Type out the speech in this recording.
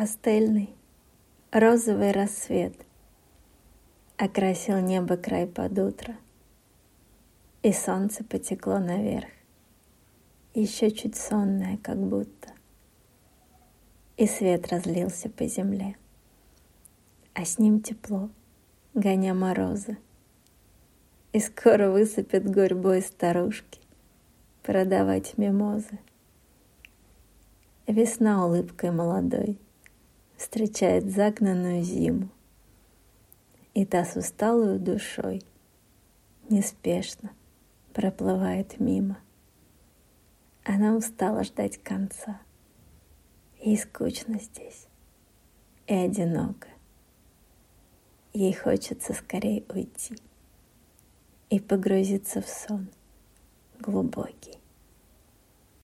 Пастельный, розовый рассвет Окрасил небо край под утро, И солнце потекло наверх, Еще чуть сонное, как будто, И свет разлился по земле, А с ним тепло, гоня морозы, И скоро высыпят гурьбой старушки Продавать мимозы. Весна улыбкой молодой — встречает загнанную зиму. И та с усталую душой неспешно проплывает мимо. Она устала ждать конца. Ей скучно здесь и одиноко. Ей хочется скорее уйти и погрузиться в сон глубокий.